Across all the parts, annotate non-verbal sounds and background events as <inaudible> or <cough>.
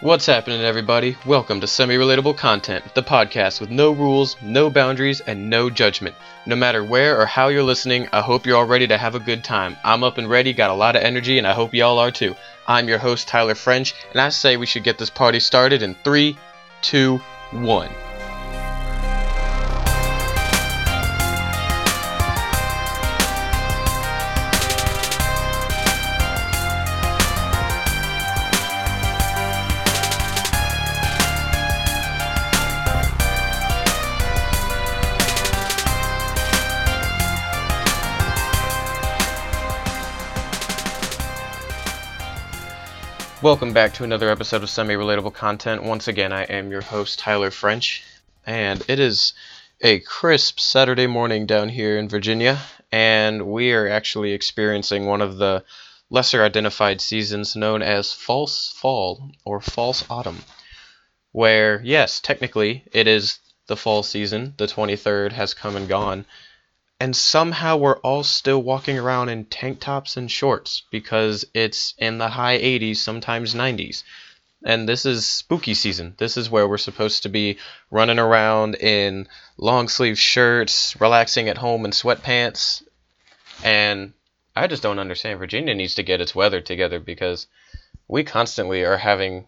What's happening, everybody? Welcome to Semi Relatable Content, the podcast with no rules, no boundaries, and no judgment. No matter where or how you're listening, I hope you're all ready to have a good time. I'm up and ready, got a lot of energy, and I hope y'all are too. I'm your host, Tyler French, and I say we should get this party started in 3, 2, 1. Welcome back to another episode of Semi Relatable Content. Once again, I am your host, Tyler French, and it is a crisp Saturday morning down here in Virginia, and we are actually experiencing one of the lesser identified seasons known as false fall or false autumn, where, yes, technically it is the fall season, the 23rd has come and gone, and somehow we're all still walking around in tank tops and shorts because it's in the high 80s, sometimes 90s. And this is spooky season. This is where we're supposed to be running around in long sleeve shirts, relaxing at home in sweatpants. And I just don't understand. Virginia needs to get its weather together because we constantly are having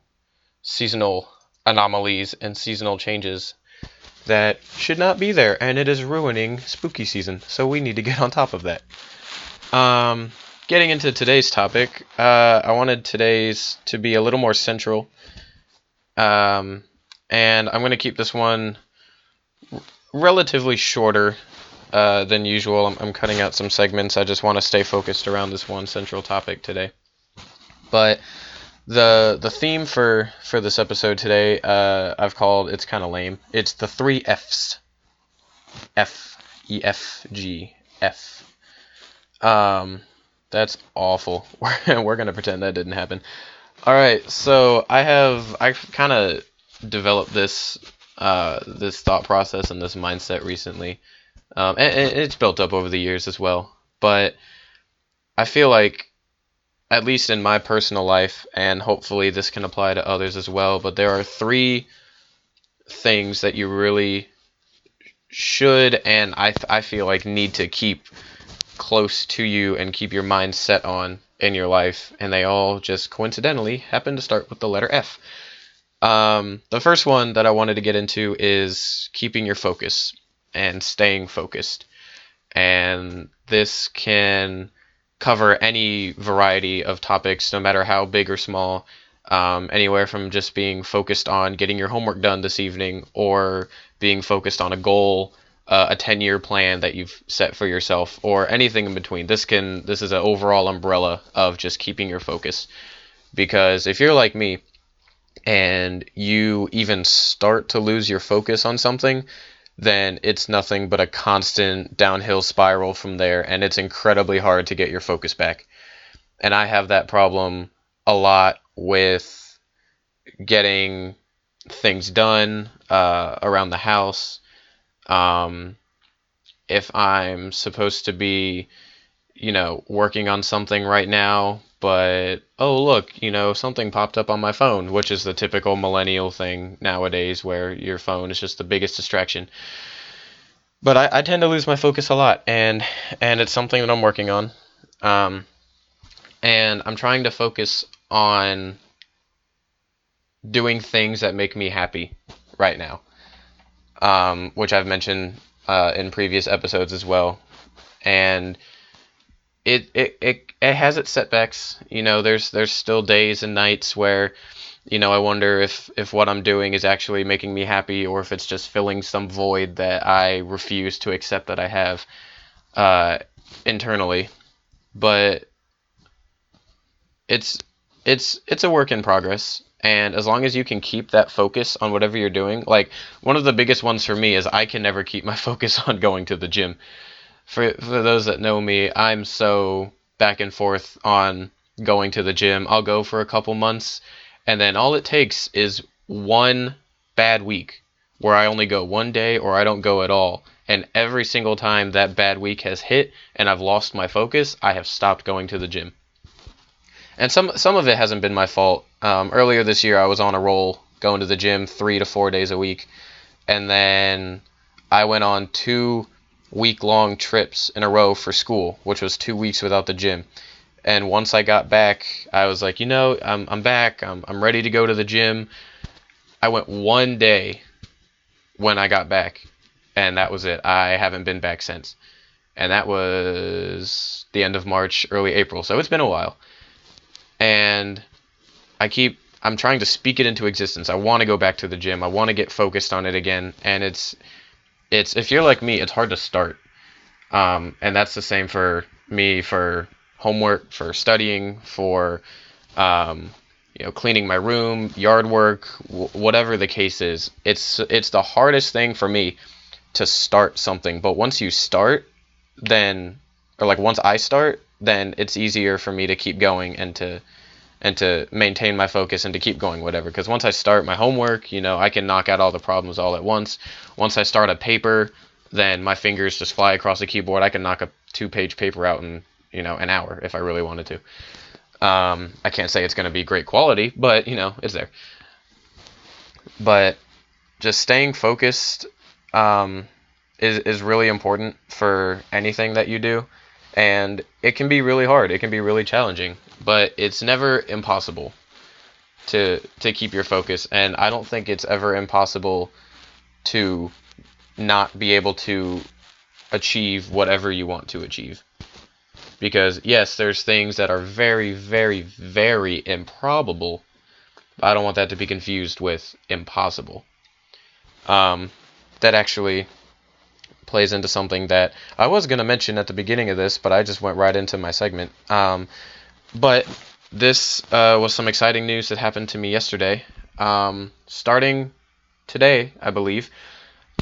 seasonal anomalies and seasonal changes that should not be there, and it is ruining spooky season. So we need to get <laughs> on top of that. Um, getting into today's topic, uh, I wanted today's to be a little more central. Um, and I'm going to keep this one relatively shorter uh, than usual. I'm, I'm cutting out some segments. I just want to stay focused around this one central topic today. But the the theme for for this episode today uh, I've called it's kind of lame. It's the three Fs. F E F G F. Um, that's awful. <laughs> We're we're gonna pretend that didn't happen. All right, so I have I kind of developed this uh, this thought process and this mindset recently, um, and, and it's built up over the years as well. But I feel like at least in my personal life, and hopefully this can apply to others as well, but there are three things that you really should and I, I feel like need to keep close to you and keep your mind set on in your life, and they all just coincidentally happen to start with the letter F. Um, the first one that I wanted to get into is keeping your focus and staying focused. And this can cover any variety of topics, no matter how big or small. Um, anywhere from just being focused on getting your homework done this evening or being focused on a goal uh, a 10 year plan that you've set for yourself or anything in between this can this is an overall umbrella of just keeping your focus because if you're like me and you even start to lose your focus on something then it's nothing but a constant downhill spiral from there, and it's incredibly hard to get your focus back. And I have that problem a lot with getting things done uh, around the house. Um, if I'm supposed to be, you know, working on something right now, but oh look, you know, something popped up on my phone, which is the typical millennial thing nowadays where your phone is just the biggest distraction. But I, I tend to lose my focus a lot and and it's something that I'm working on. Um, and I'm trying to focus on doing things that make me happy right now. Um, which I've mentioned uh, in previous episodes as well. And it, it it it has its setbacks. You know, there's there's still days and nights where, you know, I wonder if if what I'm doing is actually making me happy or if it's just filling some void that I refuse to accept that I have uh, internally. But it's it's it's a work in progress and as long as you can keep that focus on whatever you're doing like one of the biggest ones for me is i can never keep my <laughs> focus on going to the gym for for those that know me, I'm so back and forth on going to the gym. I'll go for a couple months, and then all it takes is one bad week where I only go one day or I don't go at all. And every single time that bad week has hit and I've lost my focus, I have stopped going to the gym. and some some of it hasn't been my fault. Um, earlier this year, I was on a roll, going to the gym three to four days a week, and then I went on two week long trips in a row for school, which was two weeks without the gym. And once I got back, I was like, you know, I'm, I'm back. I'm, I'm ready to go to the gym. I went one day when I got back, and that was it. I haven't been back since. And that was the end of March, early April. So it's been a while. And I keep I'm trying to speak it into existence. I want to go back to the gym. I want to get focused on it again. And it's it's if you're like me, it's hard to start. Um, and that's the same for me for homework, for studying, for um, you know cleaning my room, yard work, w- whatever the case is. It's it's the hardest thing for me to start something. But once you start, then or like once I start, then it's easier for me to keep going and to and to maintain my focus and to keep going whatever. Because once i start my homework you know i can knock out all the problems all at once. Once i start a paper then my fingers just fly across the keyboard. I can knock a two page paper out in you know an hour if i really wanted to. Um, i can't say it's going to be great quality but you know it's there. But just staying focused um, is, is really important for anything that you do. And it can be really hard. It can be really challenging but it's never impossible to to keep your focus and I don't think it's ever impossible to not be able to achieve whatever you want to achieve. Because yes, there's things that are very very very improbable. I don't want that to be confused with impossible. Um, that actually plays into something that I was going to mention at the beginning of this, but I just went right into my segment. Um, but this uh, was some exciting news that happened to me yesterday. Um, starting today, I believe,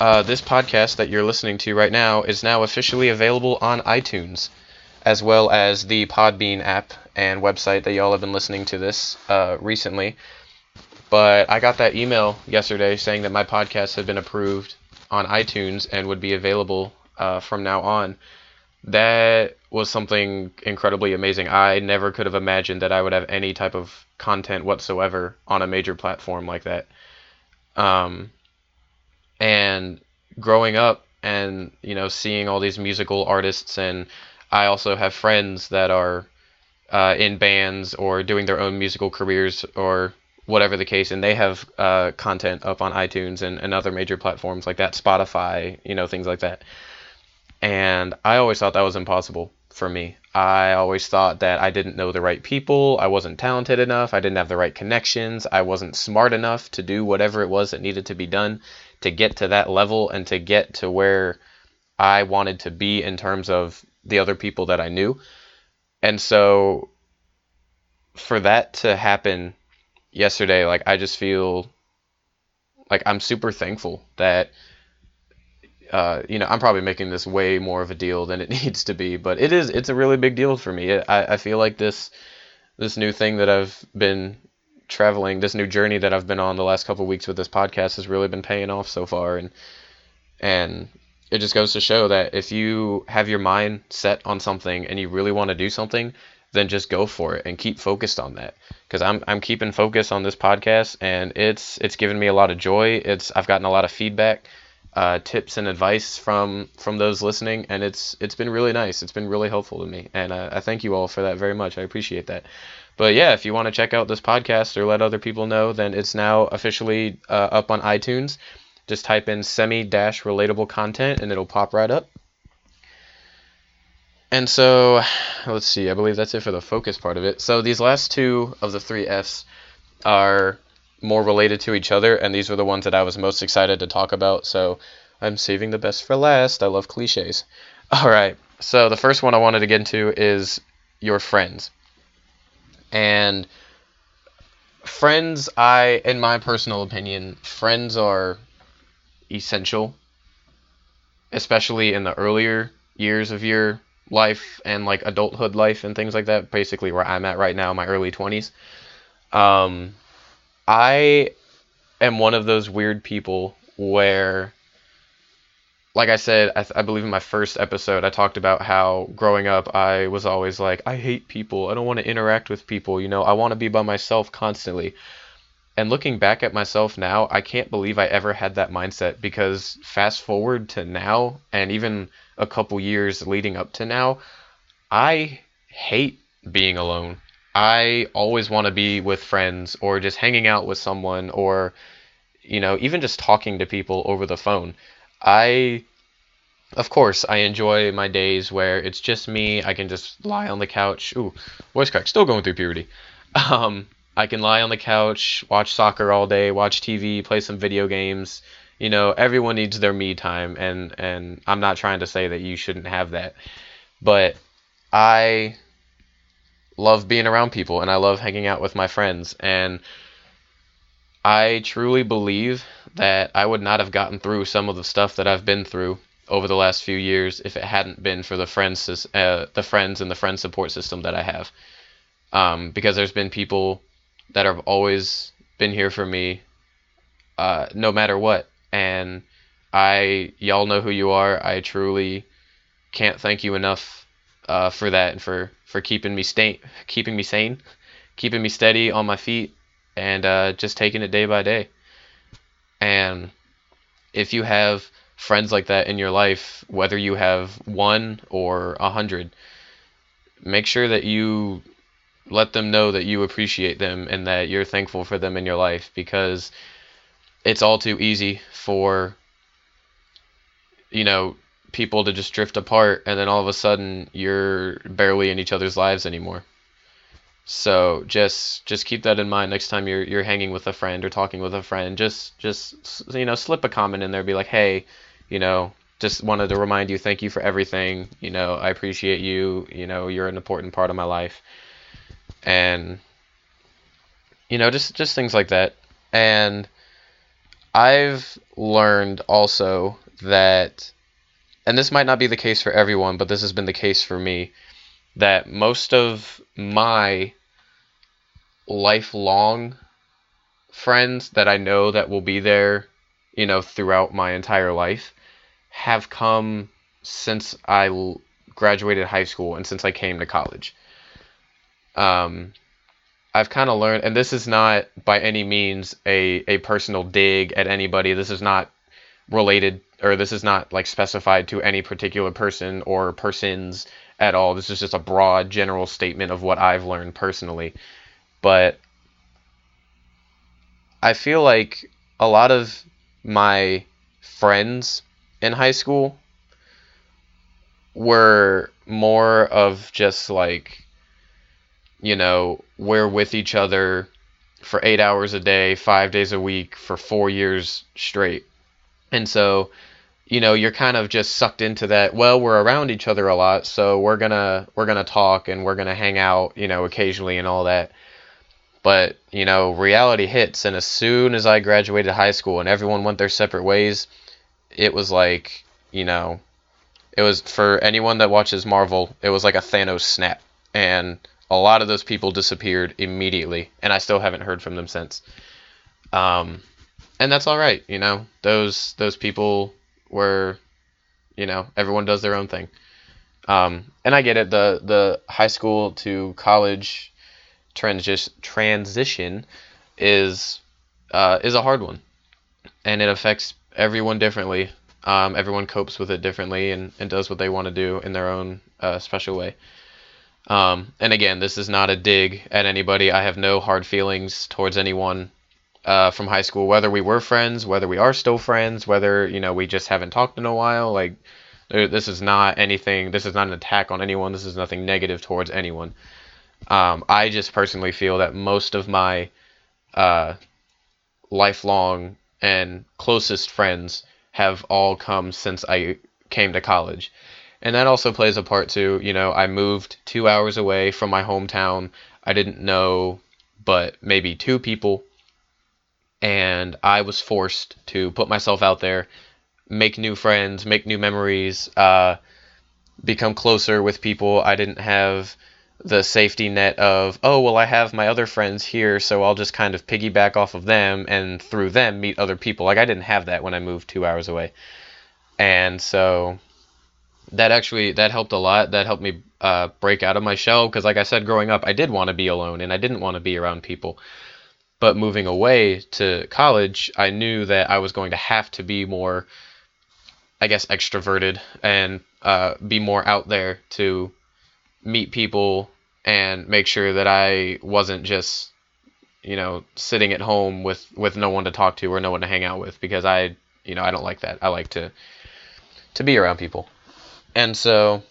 uh, this podcast that you're listening to right now is now officially available on iTunes, as well as the Podbean app and website that y'all have been listening to this uh, recently. But I got that email yesterday saying that my podcast had been approved on iTunes and would be available uh, from now on that was something incredibly amazing. I never could have imagined that I would have any type of content whatsoever on a major platform like that. Um, and growing up and you know seeing all these musical artists and I also have friends that are uh, in bands or doing their own musical careers or whatever the case, and they have uh, content up on iTunes and, and other major platforms like that, Spotify, you know, things like that. And I always thought that was impossible for me. I always thought that I didn't know the right people, I wasn't talented enough, I didn't have the right connections, I wasn't smart enough to do whatever it was that needed to be done to get to that level and to get to where I wanted to be in terms of the other people that I knew. And so for that to happen yesterday, like I just feel like I'm super thankful that uh, you know, I'm probably making this way more of a deal than it <laughs> needs to be, but it is. It's a really big deal for me. I, I feel like this this new thing that I've been traveling, this new journey that I've been on the last couple weeks with this podcast has really been paying off so far, and and it just goes to show that if you have your mind set on something and you really want to do something, then just go for it and keep focused on that. Because I'm I'm keeping focus on this podcast, and it's it's given me a lot of joy. It's I've gotten a lot of feedback uh, tips and advice from from those listening, and it's it's been really nice. It's been really helpful to me, and uh, I thank you all for that very much. I appreciate that. But yeah, if you want to check out this podcast or let other people know, then it's now officially uh, up on iTunes. Just type in semi dash relatable content, and it'll pop right up. And so, let's see. I believe that's it for the focus part of it. So these last two of the three Fs are more related to each other, and these were the ones that I was most excited to talk about. So I'm saving the best for last. I love cliches. <laughs> All right. So the first one I wanted to get into is your friends. And friends, I, in my personal opinion, friends are essential, especially in the earlier years of your life and like adulthood life and things like that. Basically, where I'm at right now, my early 20s. Um, I am one of those weird people where like I said, I, th- I believe in my first episode, I talked about how growing up, I was always like, I hate people. I don't want to interact with people. You know, I want to be by myself constantly. And looking back at myself now, I can't believe I ever had that mindset because fast forward to now, and even a couple years leading up to now, I hate being alone. I always want to be with friends or just hanging out with someone or, you know, even just talking to people over the phone. I, of course, I enjoy my days where it's just me. I can just lie on the couch. Ooh, voice crack. Still going through puberty. <laughs> Um, I can lie on the couch, watch soccer all day, watch TV, play some video games. You know, everyone needs their me time, and and I'm not trying to say that you shouldn't have that, but I love being around people and I love hanging out with my friends and I truly believe that I would not have gotten through some of the stuff that I've been through over the last few years if it hadn't been for the friends, uh, the friends and the friend support system that I have. Um, because there's been people that have always been here for me, uh, no matter what. And I, y'all know who you are. I truly can't thank you enough uh, for that and for for keeping me sta- keeping me sane, keeping me steady on my feet, and uh, just taking it day by day. And if you have friends like that in your life, whether you have one or a hundred, make sure that you let them know that you appreciate them and that you're thankful for them in your life because it's all too easy for you know people to just drift apart and then all of a sudden you're barely in each other's lives anymore. So just just keep that in mind next time you're you're hanging with a friend or talking with a friend. Just just you know slip a comment in there be like hey you know just wanted to remind you thank you for everything. You know i appreciate you. You know you're an important part of my life. And you know just just things like that. And i've learned also that and this might not be the case for everyone, but this has been the case for me, that most of my lifelong friends that I know that will be there, you know, throughout my entire life have come since I graduated high school and since I came to college. Um, I've kind of learned, and this is not by any means a, a personal dig at anybody. This is not related or this is not like specified to any particular person or persons at all. This is just a broad general statement of what I've learned personally. But I feel like a lot of my friends in high school were more of just like you know, we're with each other for 8 hours a day, 5 days a week for 4 years straight and so, you know, you're kind of just sucked into that. Well, we're around each other a lot, so we're gonna we're gonna talk and we're gonna hang out, you know, occasionally and all that. But you know, reality hits, and as soon as I graduated high school and everyone went their separate ways, it was like, you know, it was for anyone that watches Marvel, it was like a Thanos snap, and a lot of those people disappeared immediately, and I still haven't heard from them since. Um, and that's all right. You know, those those people were, you know, everyone does their own thing. Um, and I get it. The the high school to college transi- transition is uh, is a hard one, and it affects everyone differently. Um, everyone copes with it differently and, and does what they want to do in their own uh, special way. Um, and again, this is not a dig at anybody. I have no hard feelings towards anyone uh, from high school, whether we were friends, whether we are still friends, whether you know we just haven't talked in a while. Like this is not anything. This is not an attack on anyone. This is nothing negative towards anyone. Um, I just personally feel that most of my uh, lifelong and closest friends have all come since I came to college. And that also plays a part too. You know, I moved two hours away from my hometown. I didn't know but maybe two people and I was forced to put myself out there, make new friends, make new memories, uh, become closer with people. I didn't have the safety net of, oh, well, I have my other friends here, so I'll just kind of piggyback off of them and through them meet other people. Like, I didn't have that when I moved two hours away. and so that actually that helped a lot. That helped me uh, break out of my shell because, like I said, growing up, I did want to be alone and I didn't want to be around people. But moving away to college, I knew that I was going to have to be more, I guess, extroverted and uh, be more out there to meet people and make sure that I wasn't just, you know, sitting at home with with no one to talk to or no one to hang out with because I, you know, I don't like that. I like to to be around people. And so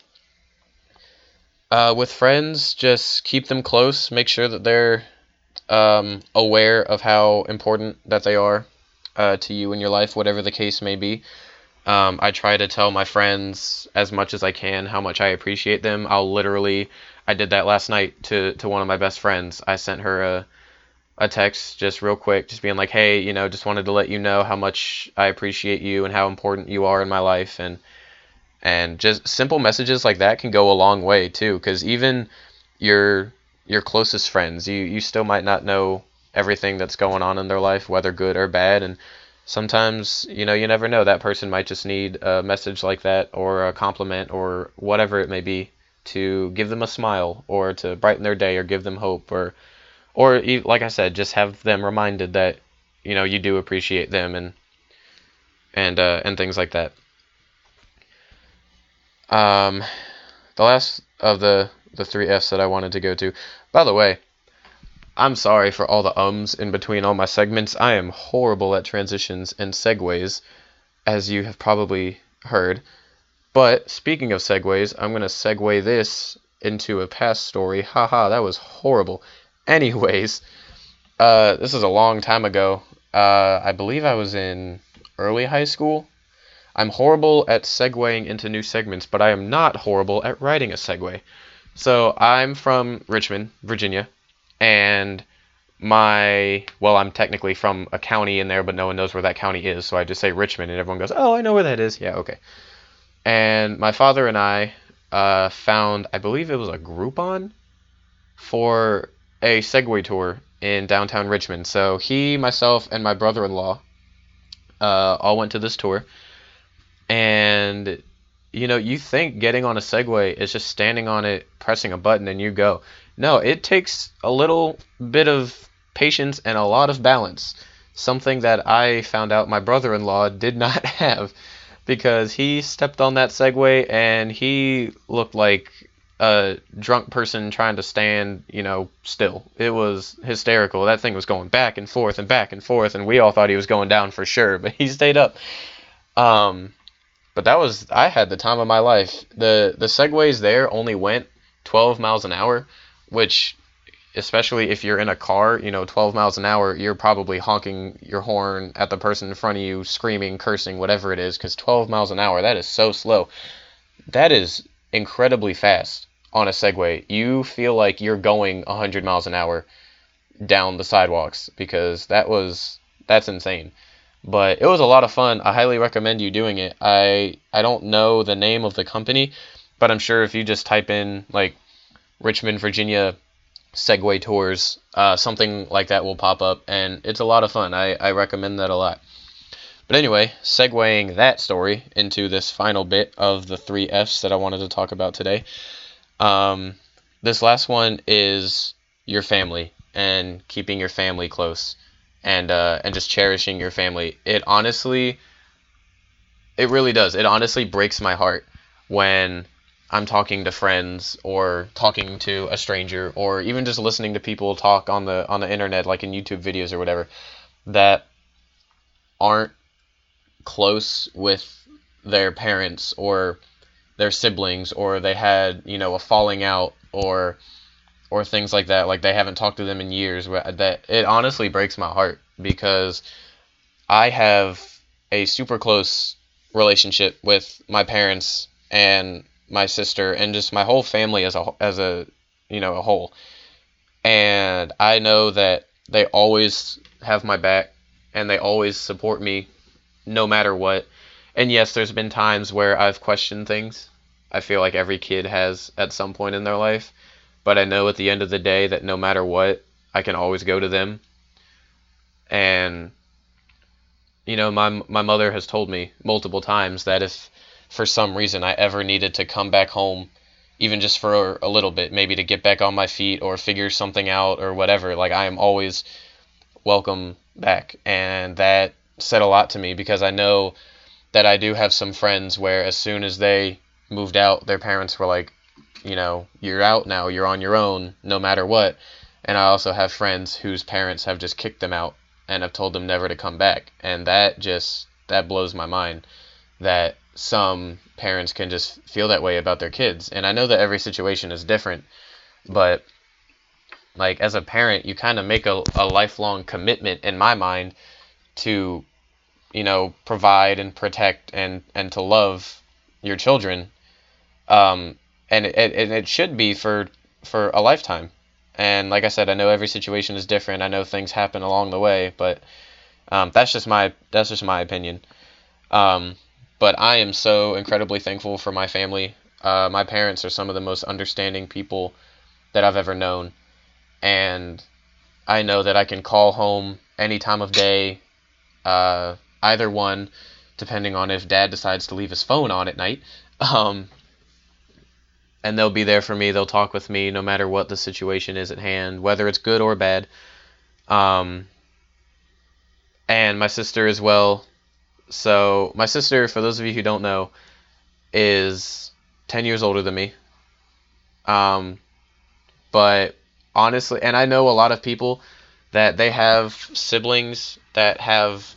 uh, with friends, just keep them close. Make sure that they're um, aware of how important that they are uh, to you in your life, whatever the case may be. Um, I try to tell my friends as much as I can how much I appreciate them. I'll literally, I did that last night to, to one of my best friends. I sent her a, a text just real quick, just being like, hey, you know, just wanted to let you know how much I appreciate you and how important you are in my life. And, and just simple messages like that can go a long way too, because even your your closest friends, you you still might not know everything that's going on in their life, whether good or bad, and sometimes you know you never know. That person might just need a message like that or a compliment or whatever it may be to give them a smile or to brighten their day or give them hope or or like I said just have them reminded that you know you do appreciate them and and uh, and things like that. Um the last of the the three F's that I wanted to go to. By the way, I'm sorry for all the ums in between all my segments. I am horrible at transitions and segues, as you have probably heard. But speaking of segues, I'm going to segue this into a past story. Haha, that was horrible. Anyways, uh, this is a long time ago. Uh, I believe I was in early high school. I'm horrible at segueing into new segments, but I am not horrible at writing a segue. So I'm from Richmond, Virginia, and my well, I'm technically from a county in there, but no one knows where that county is, so I just say Richmond, and everyone goes, "Oh, I know where that is." Yeah, okay. And my father and I uh, found, I believe it was a Groupon for a Segway tour in downtown Richmond. So he, myself, and my brother-in-law uh, all went to this tour, and you know, you think getting on a Segway is just standing on it, pressing a button, and you go. No, it takes a little bit of patience and a lot of balance. Something that I found out my brother in law did <laughs> not have because he stepped on that Segway and he looked like a drunk person trying to stand, you know, still. It was hysterical. That thing was going back and forth and back and forth, and we all thought he was going down for sure, <laughs> but he stayed up. Um, but that was I had the time of my life. The the segways there only went 12 miles an hour, which especially if you're in a car, you know, 12 miles an hour, you're probably honking your horn at the person in front of you, screaming, cursing, whatever it is, because 12 miles an hour, that is so slow. That is incredibly fast on a Segway. You feel like you're going 100 miles an hour down the sidewalks because that was, that's insane but it was a lot of fun. I highly recommend you doing it. I I don't know the name of the company, but I'm sure if you just type in like Richmond, Virginia Segway tours, uh, something like that will pop up, and it's a lot of fun. I, I recommend that a lot. But anyway, segueing that story into this final bit of the three F's that I wanted to talk about today. Um, this last one is your family and keeping your family close and uh, and just cherishing your family. It honestly, it really does. It honestly breaks my heart when I'm talking to friends or talking to a stranger or even just listening to people talk on the on the internet, like in YouTube videos or whatever, that aren't close with their parents or their siblings or they had you know a falling out or or things like that. Like they haven't talked to them in years. That it honestly breaks my heart because I have a super close relationship with my parents and my sister and just my whole family as a as a you know a whole. And I know that they always have my back and they always support me no matter what. And yes, there's been times where I've questioned things. I feel like every kid has at some point in their life. But I know at the end of the day that no matter what, I can always go to them. And you know, my my mother has told me multiple times that if for some reason I ever needed to come back home, even just for a little bit, maybe to get back on my feet or figure something out or whatever, like I am always welcome back. And that said a lot to me because I know that I do have some friends where as soon as they moved out, their parents were like, you know, you're out now, you're on your own, no matter what. And I also have friends whose parents have just kicked them out and have told them never to come back. And that just that blows my mind that some parents can just feel that way about their kids. And I know that every situation is different, but like as a parent, you kind of make a, a lifelong commitment in my mind to you know provide and protect and and to love your children um and it, and it should be for for a lifetime. And like i said i know every situation is different. I know things happen along the way but um, that's just my that's just my opinion. Um, but i am so incredibly thankful for my family. Uh, my parents are some of the most understanding people that i've ever known. And i know that i can call home any time of day uh, either one, depending on if dad decides to leave his phone on at night. <laughs> Um, and they'll be there for me. They'll talk with me no matter what the situation is at hand, whether it's good or bad. Um, and my sister as well. So, my sister, for those of you who don't know, is 10 years older than me. Um, but honestly, and I know a lot of people that they have siblings that have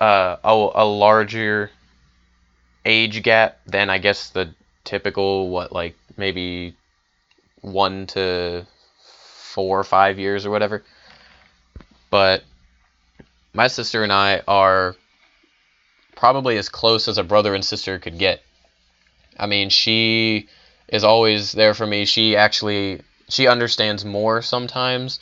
uh, a, a larger age gap than I guess the typical what like maybe one to four or five years or whatever. But my sister and I are probably as close as a brother and sister could get. I mean, she is always there for me. She actually she understands more sometimes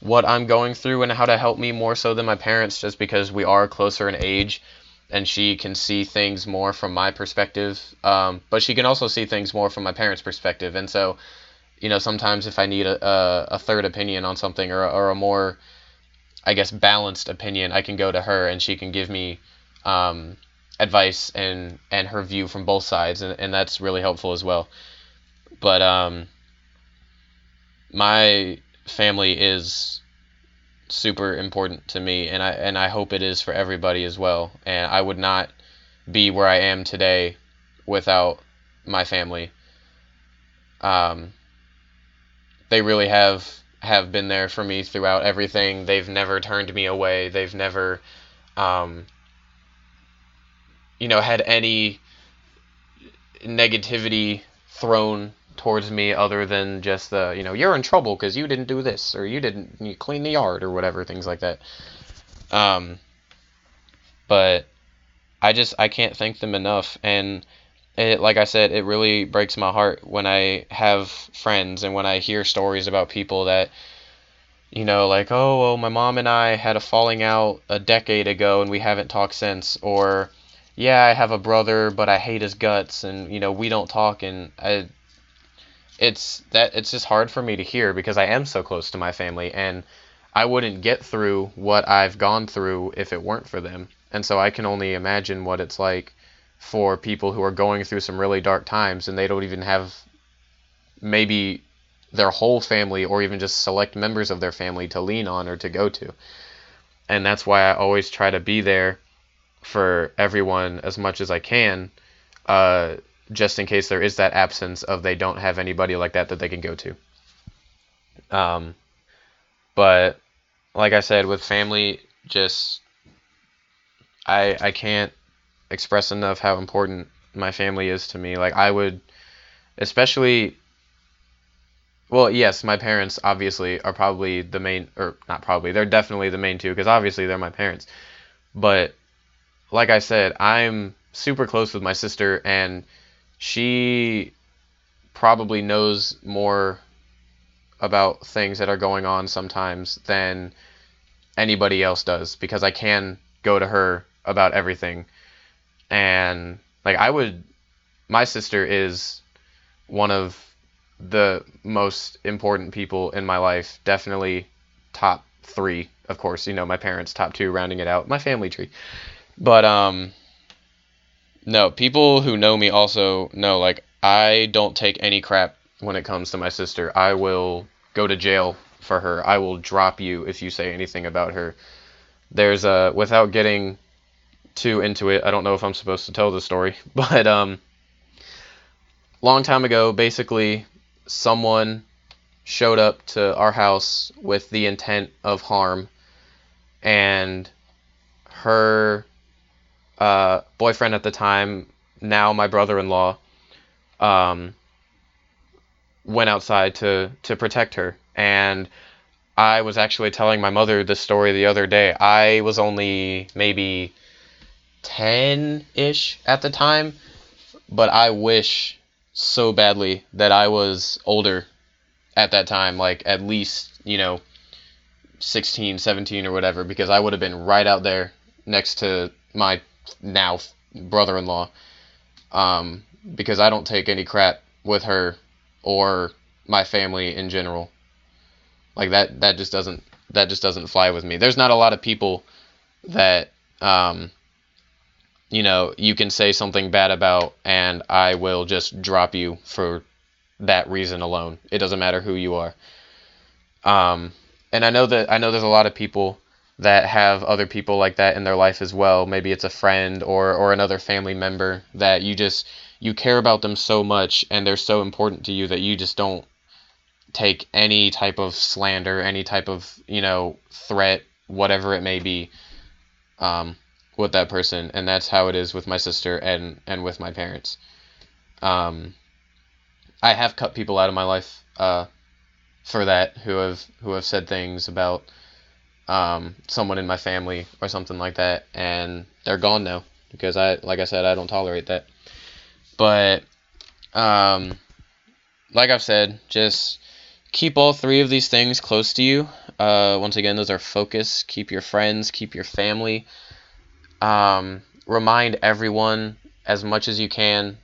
what I'm going through and how to help me more so than my parents just because we are closer in age and she can see things more from my perspective. Um, but she can also see things more from my parents' perspective. And so, you know, sometimes if I need a, a, a third opinion on something or, or a more, I guess, balanced opinion, I can go to her and she can give me um, advice and, and her view from both sides. And, and that's really helpful as well. But um, my family is super important to me and I and I hope it is for everybody as well. And I would not be where I am today without my family. Um, they really have have been there for me throughout everything. They've never turned me away. They've never um, you know had any negativity thrown towards me other than just the you know you're in trouble because you didn't do this or you didn't you clean the yard or whatever things like that. Um but i just i can't thank them enough. And it like i said it really breaks my heart when i have friends and when i hear stories about people that you know like oh well my mom and i had a falling out a decade ago and we haven't talked since or yeah i have a brother but i hate his guts and you know we don't talk. And i it's that it's just hard for me to hear because I am so close to my family and I wouldn't get through what I've gone through if it weren't for them. And so I can only imagine what it's like for people who are going through some really dark times and they don't even have maybe their whole family or even just select members of their family to lean on or to go to. And that's why I always try to be there for everyone as much as I can. Uh, just in case there is that absence of they don't have anybody like that that they can go to. Um, but like I said, with family, just I I can't express enough how important my family is to me. Like I would, especially. Well, yes, my parents obviously are probably the main, or not probably, they're definitely the main two because obviously they're my parents. But like I said, I'm super close with my sister, and she probably knows more about things that are going on sometimes than anybody else does because I can go to her about everything. And like I would my sister is one of the most important people in my life, definitely top three, of course. You know, my parents top two, rounding it out. My family tree, but um, no, people who know me also know like I don't take any crap when it comes to my sister. I will go to jail for her. I will drop you if you say anything about her. There's a without getting too into it. I don't know if I'm supposed to tell the story, <laughs> but um long time ago, basically someone showed up to our house with the intent of harm and her uh, boyfriend at the time, now my brother-in-law, um, went outside to to protect her, and I was actually telling my mother this story the other day. I was only maybe ten ish at the time, but I wish so badly that I was older at that time, like at least you know 16, 17 or whatever, because I would have been right out there next to my now brother-in-law um, because I don't take any crap with her or my family in general. Like that that just doesn't that just doesn't fly with me. There's not a lot of people that um, you know you can say something bad about and I will just drop you for that reason alone. It doesn't matter who you are. Um, and I know that I know there's a lot of people that have other people like that in their life as well. Maybe it's a friend or or another family member that you just you care about them so much and they're so important to you that you just don't take any type of slander, any type of, you know, threat, whatever it may be, um, with that person. And that's how it is with my sister and, and with my parents. Um, I have cut people out of my life, uh, for that who have, who have said things about, um, someone in my family or something like that, and they're gone now because I, like I said, I don't tolerate that. But, um, like I've said, just keep all three of these things close to you. Uh, once again, those are focus. Keep your friends, keep your family. Um, remind everyone as much as you can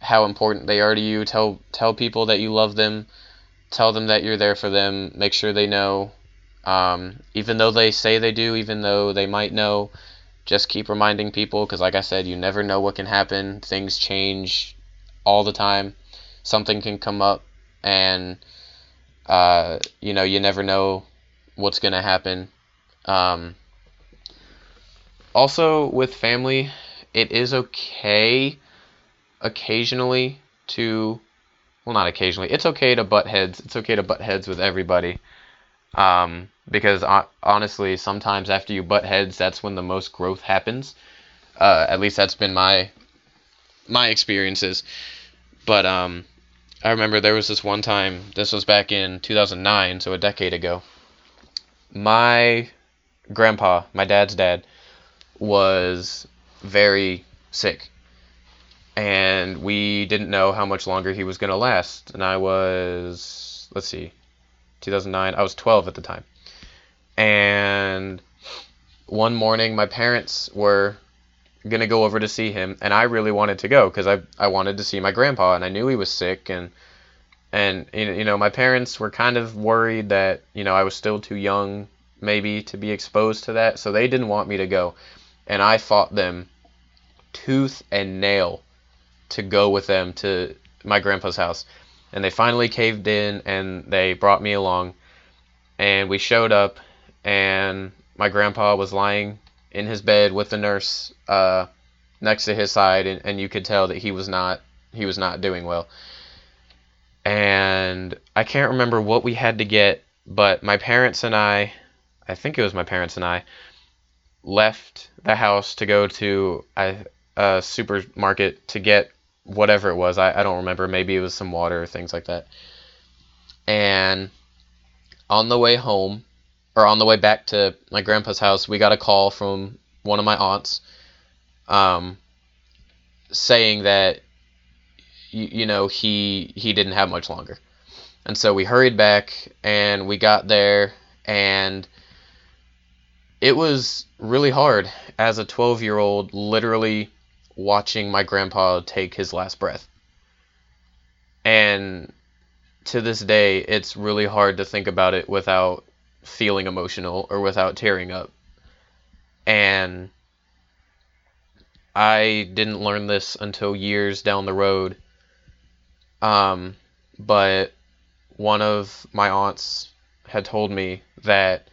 how important they are to you. Tell tell people that you love them. Tell them that you're there for them. Make sure they know um, even though they say they do, even though they might know, just keep reminding people because, like I said, you never know what can happen. Things change all the time. Something can come up, and uh, you know you never know what's gonna happen. Um, also, with family, it is okay occasionally to well, not occasionally. It's okay to butt heads. It's okay to butt heads with everybody. Um, because honestly, sometimes after you butt heads, that's when the most growth happens. Uh, at least that's been my my experiences. But um, I remember there was this one time. This was back in 2009, so a decade ago. My grandpa, my dad's dad, was very sick, and we didn't know how much longer he was gonna last. And I was, let's see, 2009. I was 12 at the time. And one morning, my parents were gonna go over to see him, and I really wanted to go because I I wanted to see my grandpa, and I knew he was sick, and and you know my parents were kind of worried that you know I was still too young maybe to be exposed to that, so they didn't want me to go, and I fought them tooth and nail to go with them to my grandpa's house and they finally caved in and they brought me along. And we showed up and my grandpa was lying in his bed with the nurse uh, next to his side and, and you could tell that he was not he was not doing well. And i can't remember what we had to get but my parents and i i think it was my parents and i left the house to go to a, a supermarket to get whatever it was. I, I don't remember. Maybe it was some water or things like that. And on the way home, or on the way back to my grandpa's house, we got a call from one of my aunts um, saying that, you, you know, he, he didn't have much longer. And so we hurried back and we got there and it was really hard as a 12 year old literally watching my grandpa take his last breath. And to this day, it's really hard to think about it without feeling emotional or without tearing up. And I didn't learn this until years down the road. Um, but one of my aunts had told me that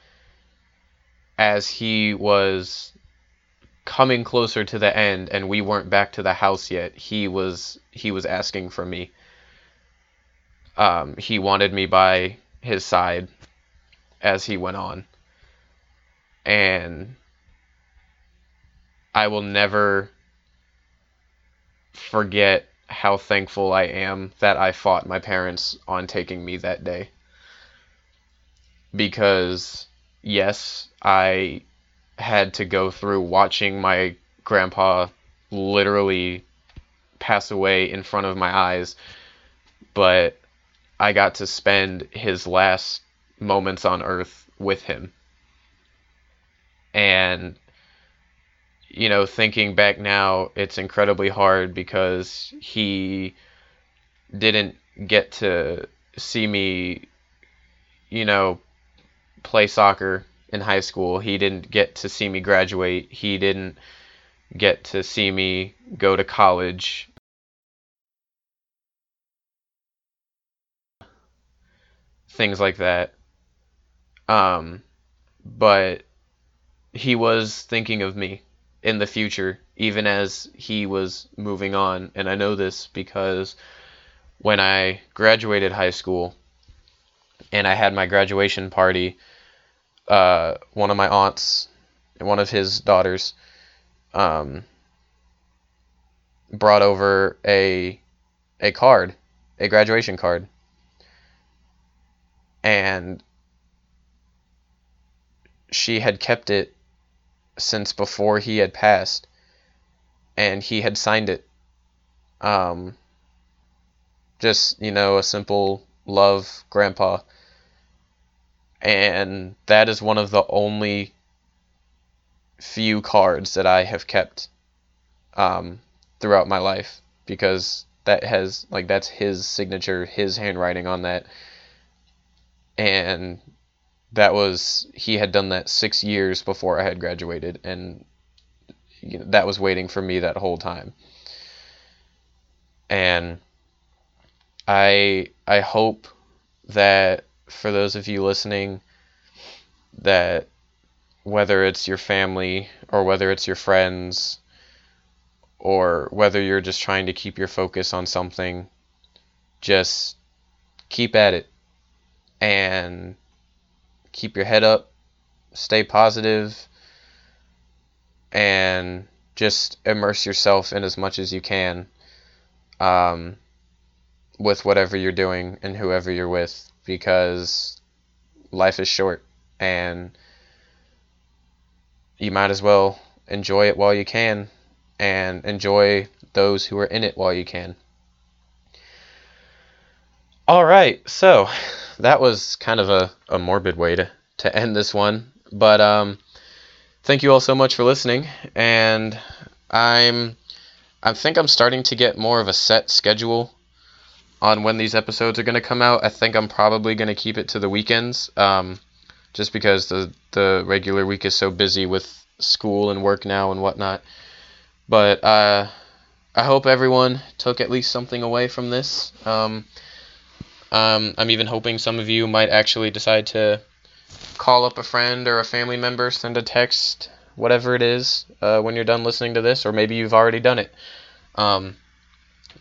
as he was coming closer to the end and we weren't back to the house yet, he was he was asking for me. Um, he wanted me by his side as he went on. And I will never forget how thankful I am that I fought my parents on taking me that day. Because, yes, I had to go through watching my grandpa literally pass away in front of my eyes, but I got to spend his last moments on earth with him. And you know, thinking back now, it's incredibly hard because he didn't get to see me, you know, play soccer in high school. He didn't get to see me graduate. He didn't get to see me go to college. Things like that. Um, but he was thinking of me in the future, even as he was moving on. And I know this because when I graduated high school and I had my graduation party, uh, one of my aunts, one of his daughters, um, brought over a a card, a graduation card, and she had kept it since before he had passed, and he had signed it. Um, just you know, a simple love, Grandpa. And that is one of the only few cards that I have kept um, throughout my life because that has like that's his signature, his handwriting on that, and that was he had done that six years before I had graduated, and you know, that was waiting for me that whole time. And I I hope that for those of you listening, that whether it's your family or whether it's your friends or whether you're just trying to keep your focus on something, just keep at it and keep your head up, stay positive, and just immerse yourself in as much as you can um, with whatever you're doing and whoever you're with because life is short and you might as well enjoy it while you can and enjoy those who are in it while you can. All right, so that was kind of a, a morbid way to, to end this one. But um, thank you all so much for listening. And I'm I think I'm starting to get more of a set schedule on when these episodes are going to come out. I think I'm probably going to keep it to the weekends, um, just because the the regular week is so busy with school and work now and whatnot. But uh, I hope everyone took at least something away from this. Um, um, I'm even hoping some of you might actually decide to call up a friend or a family member, send a text, whatever it is, uh, when you're done listening to this, or maybe you've already done it um,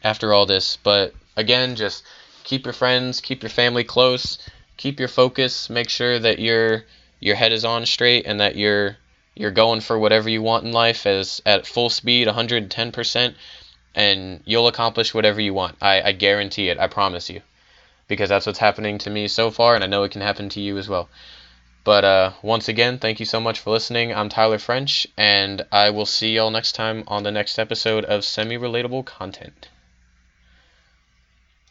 after all this. But again, just keep your friends, keep your family close, keep your focus, make sure that your your head is on straight and that you're you're going for whatever you want in life as at full speed, 110%, and you'll accomplish whatever you want. I, I guarantee it. I promise you because that's what's happening to me so far, and I know it can happen to you as well. But uh, once again, thank you so much for listening. I'm Tyler French, and I will see y'all next time on the next episode of Semi Relatable Content.